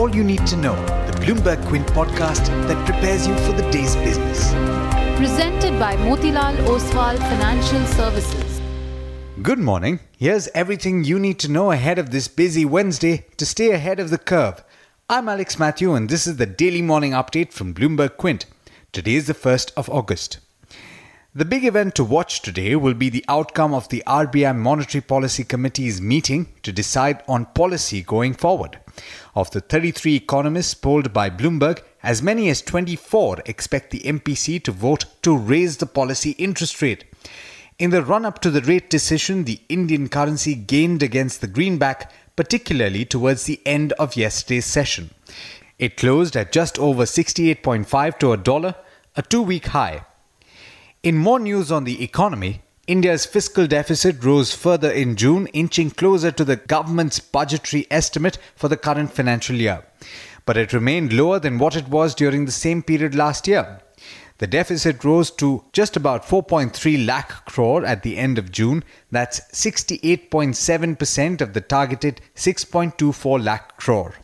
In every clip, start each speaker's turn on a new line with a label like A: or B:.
A: all you need to know, the Bloomberg Quint podcast that prepares you for the day's business.
B: Presented by Motilal Oswal Financial Services.
A: Good morning. Here's everything you need to know ahead of this busy Wednesday to stay ahead of the curve. I'm Alex Matthew, and this is the daily morning update from Bloomberg Quint. Today is the 1st of August. The big event to watch today will be the outcome of the RBI Monetary Policy Committee's meeting to decide on policy going forward. Of the 33 economists polled by Bloomberg, as many as 24 expect the MPC to vote to raise the policy interest rate. In the run up to the rate decision, the Indian currency gained against the greenback, particularly towards the end of yesterday's session. It closed at just over 68.5 to a dollar, a two week high. In more news on the economy, India's fiscal deficit rose further in June, inching closer to the government's budgetary estimate for the current financial year. But it remained lower than what it was during the same period last year. The deficit rose to just about 4.3 lakh crore at the end of June. That's 68.7% of the targeted 6.24 lakh crore.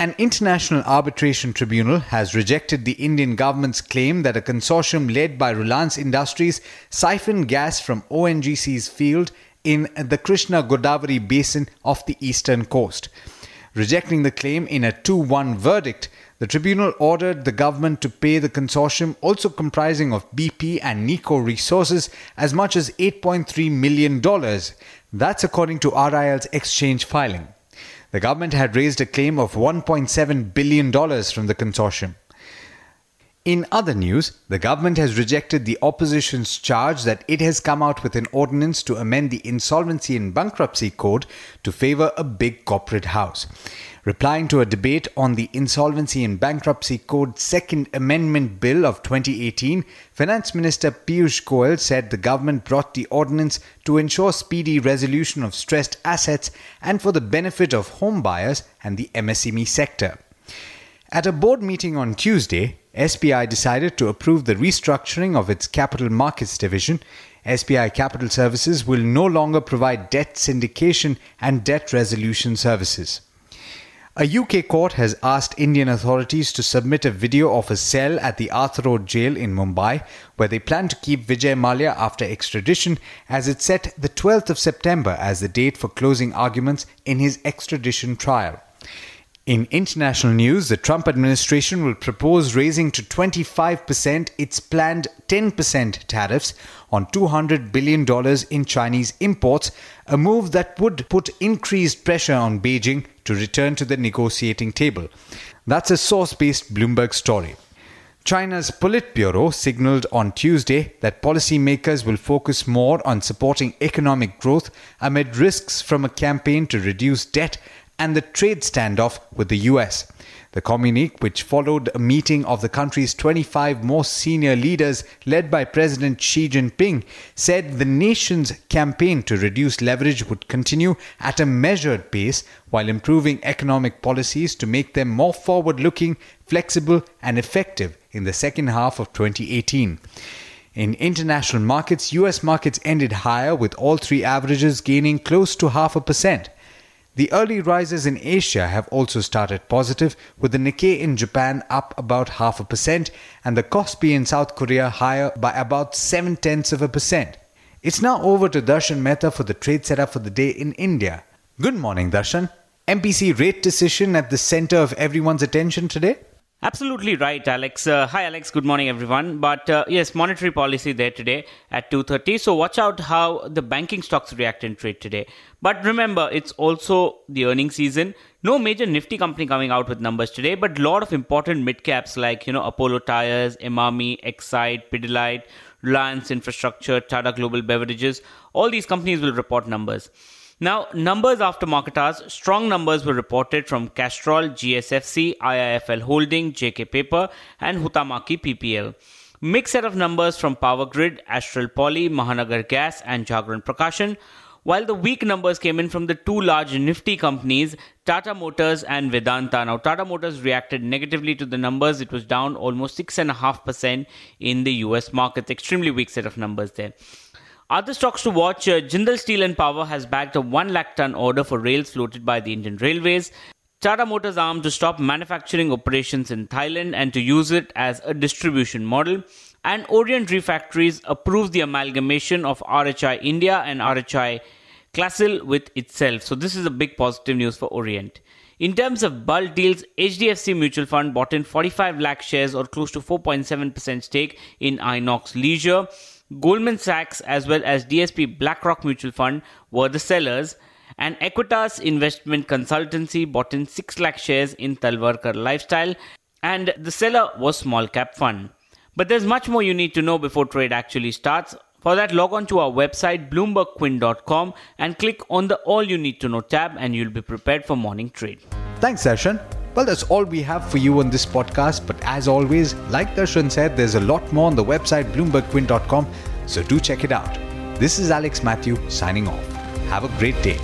A: An international arbitration tribunal has rejected the Indian government's claim that a consortium led by Reliance Industries siphoned gas from ONGC's field in the Krishna Godavari basin off the eastern coast. Rejecting the claim in a 2 1 verdict, the tribunal ordered the government to pay the consortium, also comprising of BP and Niko Resources, as much as $8.3 million. That's according to RIL's exchange filing. The government had raised a claim of $1.7 billion from the consortium. In other news, the government has rejected the opposition's charge that it has come out with an ordinance to amend the Insolvency and Bankruptcy Code to favor a big corporate house. Replying to a debate on the Insolvency and Bankruptcy Code Second Amendment Bill of 2018, Finance Minister Piyush Goyal said the government brought the ordinance to ensure speedy resolution of stressed assets and for the benefit of home buyers and the MSME sector. At a board meeting on Tuesday, SBI decided to approve the restructuring of its capital markets division. SBI Capital Services will no longer provide debt syndication and debt resolution services. A UK court has asked Indian authorities to submit a video of a cell at the Arthur Road jail in Mumbai, where they plan to keep Vijay Mallya after extradition, as it set the 12th of September as the date for closing arguments in his extradition trial. In international news, the Trump administration will propose raising to 25% its planned 10% tariffs on $200 billion in Chinese imports, a move that would put increased pressure on Beijing to return to the negotiating table. That's a source based Bloomberg story. China's Politburo signaled on Tuesday that policymakers will focus more on supporting economic growth amid risks from a campaign to reduce debt and the trade standoff with the US. The communique, which followed a meeting of the country's 25 most senior leaders led by President Xi Jinping, said the nation's campaign to reduce leverage would continue at a measured pace while improving economic policies to make them more forward looking, flexible, and effective in the second half of 2018. In international markets, US markets ended higher with all three averages gaining close to half a percent. The early rises in Asia have also started positive, with the Nikkei in Japan up about half a percent and the Kospi in South Korea higher by about seven tenths of a percent. It's now over to Darshan Mehta for the trade setup for the day in India. Good morning, Darshan. MPC rate decision at the center of everyone's attention today?
C: Absolutely right, Alex. Uh, hi, Alex. Good morning, everyone. But uh, yes, monetary policy there today at 2:30. So watch out how the banking stocks react in trade today. But remember, it's also the earning season. No major Nifty company coming out with numbers today, but lot of important mid caps like you know Apollo Tyres, Emami, Exide, Pidilite, Reliance Infrastructure, Tata Global Beverages. All these companies will report numbers. Now, numbers after market hours, strong numbers were reported from Castrol, GSFC, IIFL Holding, JK Paper, and Huhtamaki PPL. Mixed set of numbers from Power Grid, Astral Poly, Mahanagar Gas, and Jagran Prakashan. While the weak numbers came in from the two large Nifty companies, Tata Motors and Vedanta. Now, Tata Motors reacted negatively to the numbers. It was down almost 6.5% in the US markets. Extremely weak set of numbers there. Other stocks to watch uh, Jindal Steel and Power has backed a 1 lakh ton order for rails floated by the Indian Railways. Tata Motors armed to stop manufacturing operations in Thailand and to use it as a distribution model. And Orient Refractories approved the amalgamation of RHI India and RHI Clasil with itself. So this is a big positive news for Orient. In terms of bulk deals, HDFC Mutual Fund bought in 45 lakh shares or close to 4.7% stake in Inox Leisure. Goldman Sachs as well as DSP BlackRock Mutual Fund were the sellers and Equitas Investment Consultancy bought in 6 lakh shares in Talwalkar Lifestyle and the seller was Small Cap Fund. But there's much more you need to know before trade actually starts. For that, log on to our website bloombergquint.com and click on the All You Need to Know tab and you'll be prepared for morning trade.
A: Thanks, Darshan. Well, that's all we have for you on this podcast. But as always, like Darshan said, there's a lot more on the website bloombergquint.com, so do check it out. This is Alex Matthew signing off. Have a great day.